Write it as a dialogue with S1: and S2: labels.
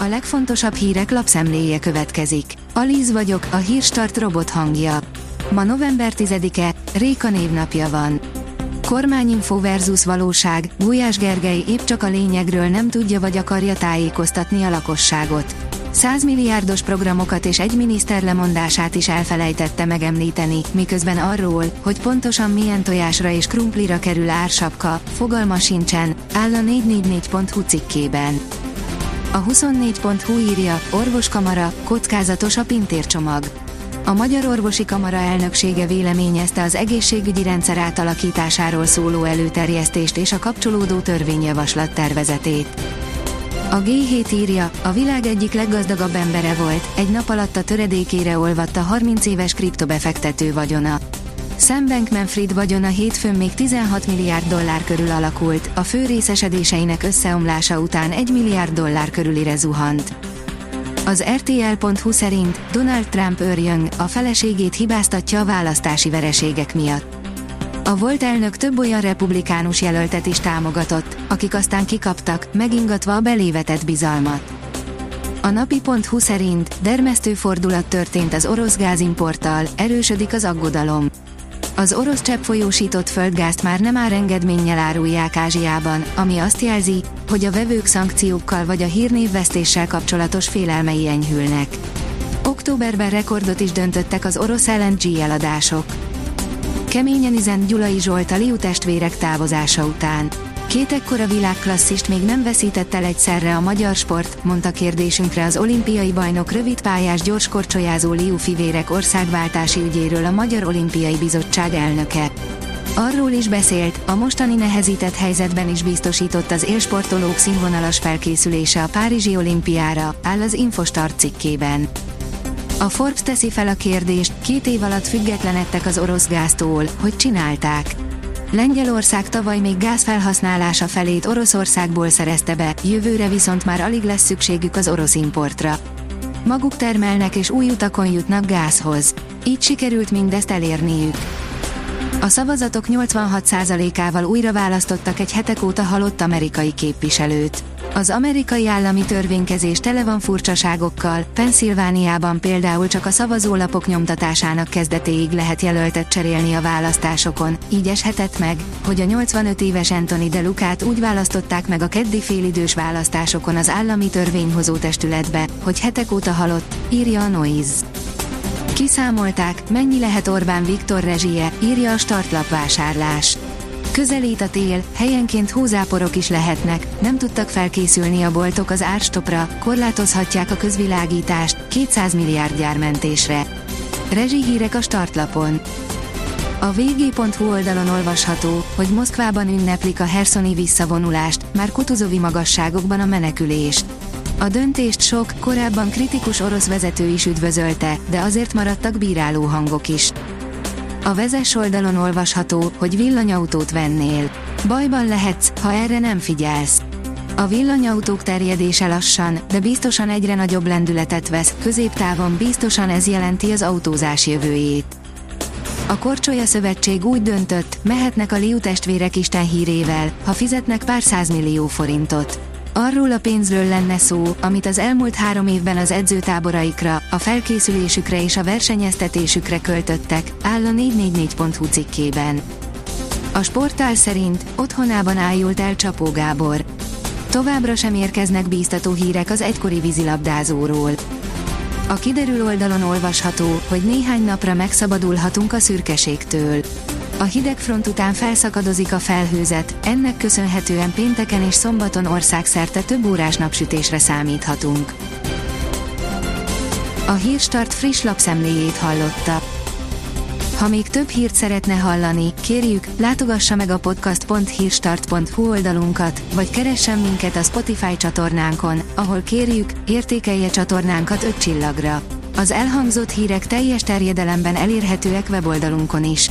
S1: A legfontosabb hírek lapszemléje következik. Alíz vagyok, a hírstart robot hangja. Ma november 10-e, Réka névnapja van. Kormányinfo versus valóság, Gulyás Gergely épp csak a lényegről nem tudja vagy akarja tájékoztatni a lakosságot. 100 milliárdos programokat és egy miniszter lemondását is elfelejtette megemlíteni, miközben arról, hogy pontosan milyen tojásra és krumplira kerül ársapka, fogalma sincsen, áll a 444.hu cikkében. A 24.hu írja, orvoskamara, kockázatos a pintércsomag. A Magyar Orvosi Kamara elnöksége véleményezte az egészségügyi rendszer átalakításáról szóló előterjesztést és a kapcsolódó törvényjavaslat tervezetét. A G7 írja, a világ egyik leggazdagabb embere volt, egy nap alatt a töredékére olvadt a 30 éves kriptobefektető vagyona. Sam Bankman-Fried vagyona hétfőn még 16 milliárd dollár körül alakult, a fő részesedéseinek összeomlása után 1 milliárd dollár körülire zuhant. Az RTL.hu szerint Donald Trump őrjön, a feleségét hibáztatja a választási vereségek miatt. A volt elnök több olyan republikánus jelöltet is támogatott, akik aztán kikaptak, megingatva a belévetett bizalmat. A napi.hu szerint dermesztő fordulat történt az orosz gázimporttal, erősödik az aggodalom. Az orosz csepp folyósított földgázt már nem áll engedménnyel árulják Ázsiában, ami azt jelzi, hogy a vevők szankciókkal vagy a hírnévvesztéssel kapcsolatos félelmei enyhülnek. Októberben rekordot is döntöttek az orosz LNG eladások. Keményen üzent Gyulai Zsolt a Liu távozása után. Két ekkora világklasszist még nem veszített el egyszerre a magyar sport, mondta kérdésünkre az olimpiai bajnok rövidpályás gyorskorcsolyázó Liu fivérek országváltási ügyéről a Magyar Olimpiai Bizottság elnöke. Arról is beszélt, a mostani nehezített helyzetben is biztosított az élsportolók színvonalas felkészülése a Párizsi olimpiára, áll az Infostart cikkében. A Forbes teszi fel a kérdést, két év alatt függetlenedtek az orosz gáztól, hogy csinálták. Lengyelország tavaly még gázfelhasználása felét Oroszországból szerezte be, jövőre viszont már alig lesz szükségük az orosz importra. Maguk termelnek és új utakon jutnak gázhoz. Így sikerült mindezt elérniük. A szavazatok 86%-ával újra választottak egy hetek óta halott amerikai képviselőt. Az amerikai állami törvénykezés tele van furcsaságokkal, Pennsylvániában például csak a szavazólapok nyomtatásának kezdetéig lehet jelöltet cserélni a választásokon, így eshetett meg, hogy a 85 éves Anthony de Lucát úgy választották meg a keddi félidős választásokon az állami törvényhozó testületbe, hogy hetek óta halott, írja a Noise. Kiszámolták, mennyi lehet Orbán Viktor rezsie, írja a startlap vásárlás. Közelít a tél, helyenként hózáporok is lehetnek, nem tudtak felkészülni a boltok az árstopra, korlátozhatják a közvilágítást, 200 milliárd gyármentésre. Rezsihírek a startlapon. A vg.hu oldalon olvasható, hogy Moszkvában ünneplik a herszoni visszavonulást, már Kutuzovi magasságokban a menekülést. A döntést sok, korábban kritikus orosz vezető is üdvözölte, de azért maradtak bíráló hangok is. A vezes oldalon olvasható, hogy villanyautót vennél. Bajban lehetsz, ha erre nem figyelsz. A villanyautók terjedése lassan, de biztosan egyre nagyobb lendületet vesz, középtávon biztosan ez jelenti az autózás jövőjét. A Korcsolya Szövetség úgy döntött, mehetnek a Liu testvérek Isten hírével, ha fizetnek pár százmillió forintot. Arról a pénzről lenne szó, amit az elmúlt három évben az edzőtáboraikra, a felkészülésükre és a versenyeztetésükre költöttek, áll a 444.hu cikkében. A sportál szerint otthonában ájult el Csapó Gábor. Továbbra sem érkeznek bíztató hírek az egykori vízilabdázóról. A kiderül oldalon olvasható, hogy néhány napra megszabadulhatunk a szürkeségtől. A hidegfront után felszakadozik a felhőzet, ennek köszönhetően pénteken és szombaton országszerte több órás napsütésre számíthatunk. A Hírstart friss lapszemléjét hallotta. Ha még több hírt szeretne hallani, kérjük, látogassa meg a podcast.hírstart.hu oldalunkat, vagy keressen minket a Spotify csatornánkon, ahol kérjük, értékelje csatornánkat 5 csillagra. Az elhangzott hírek teljes terjedelemben elérhetőek weboldalunkon is.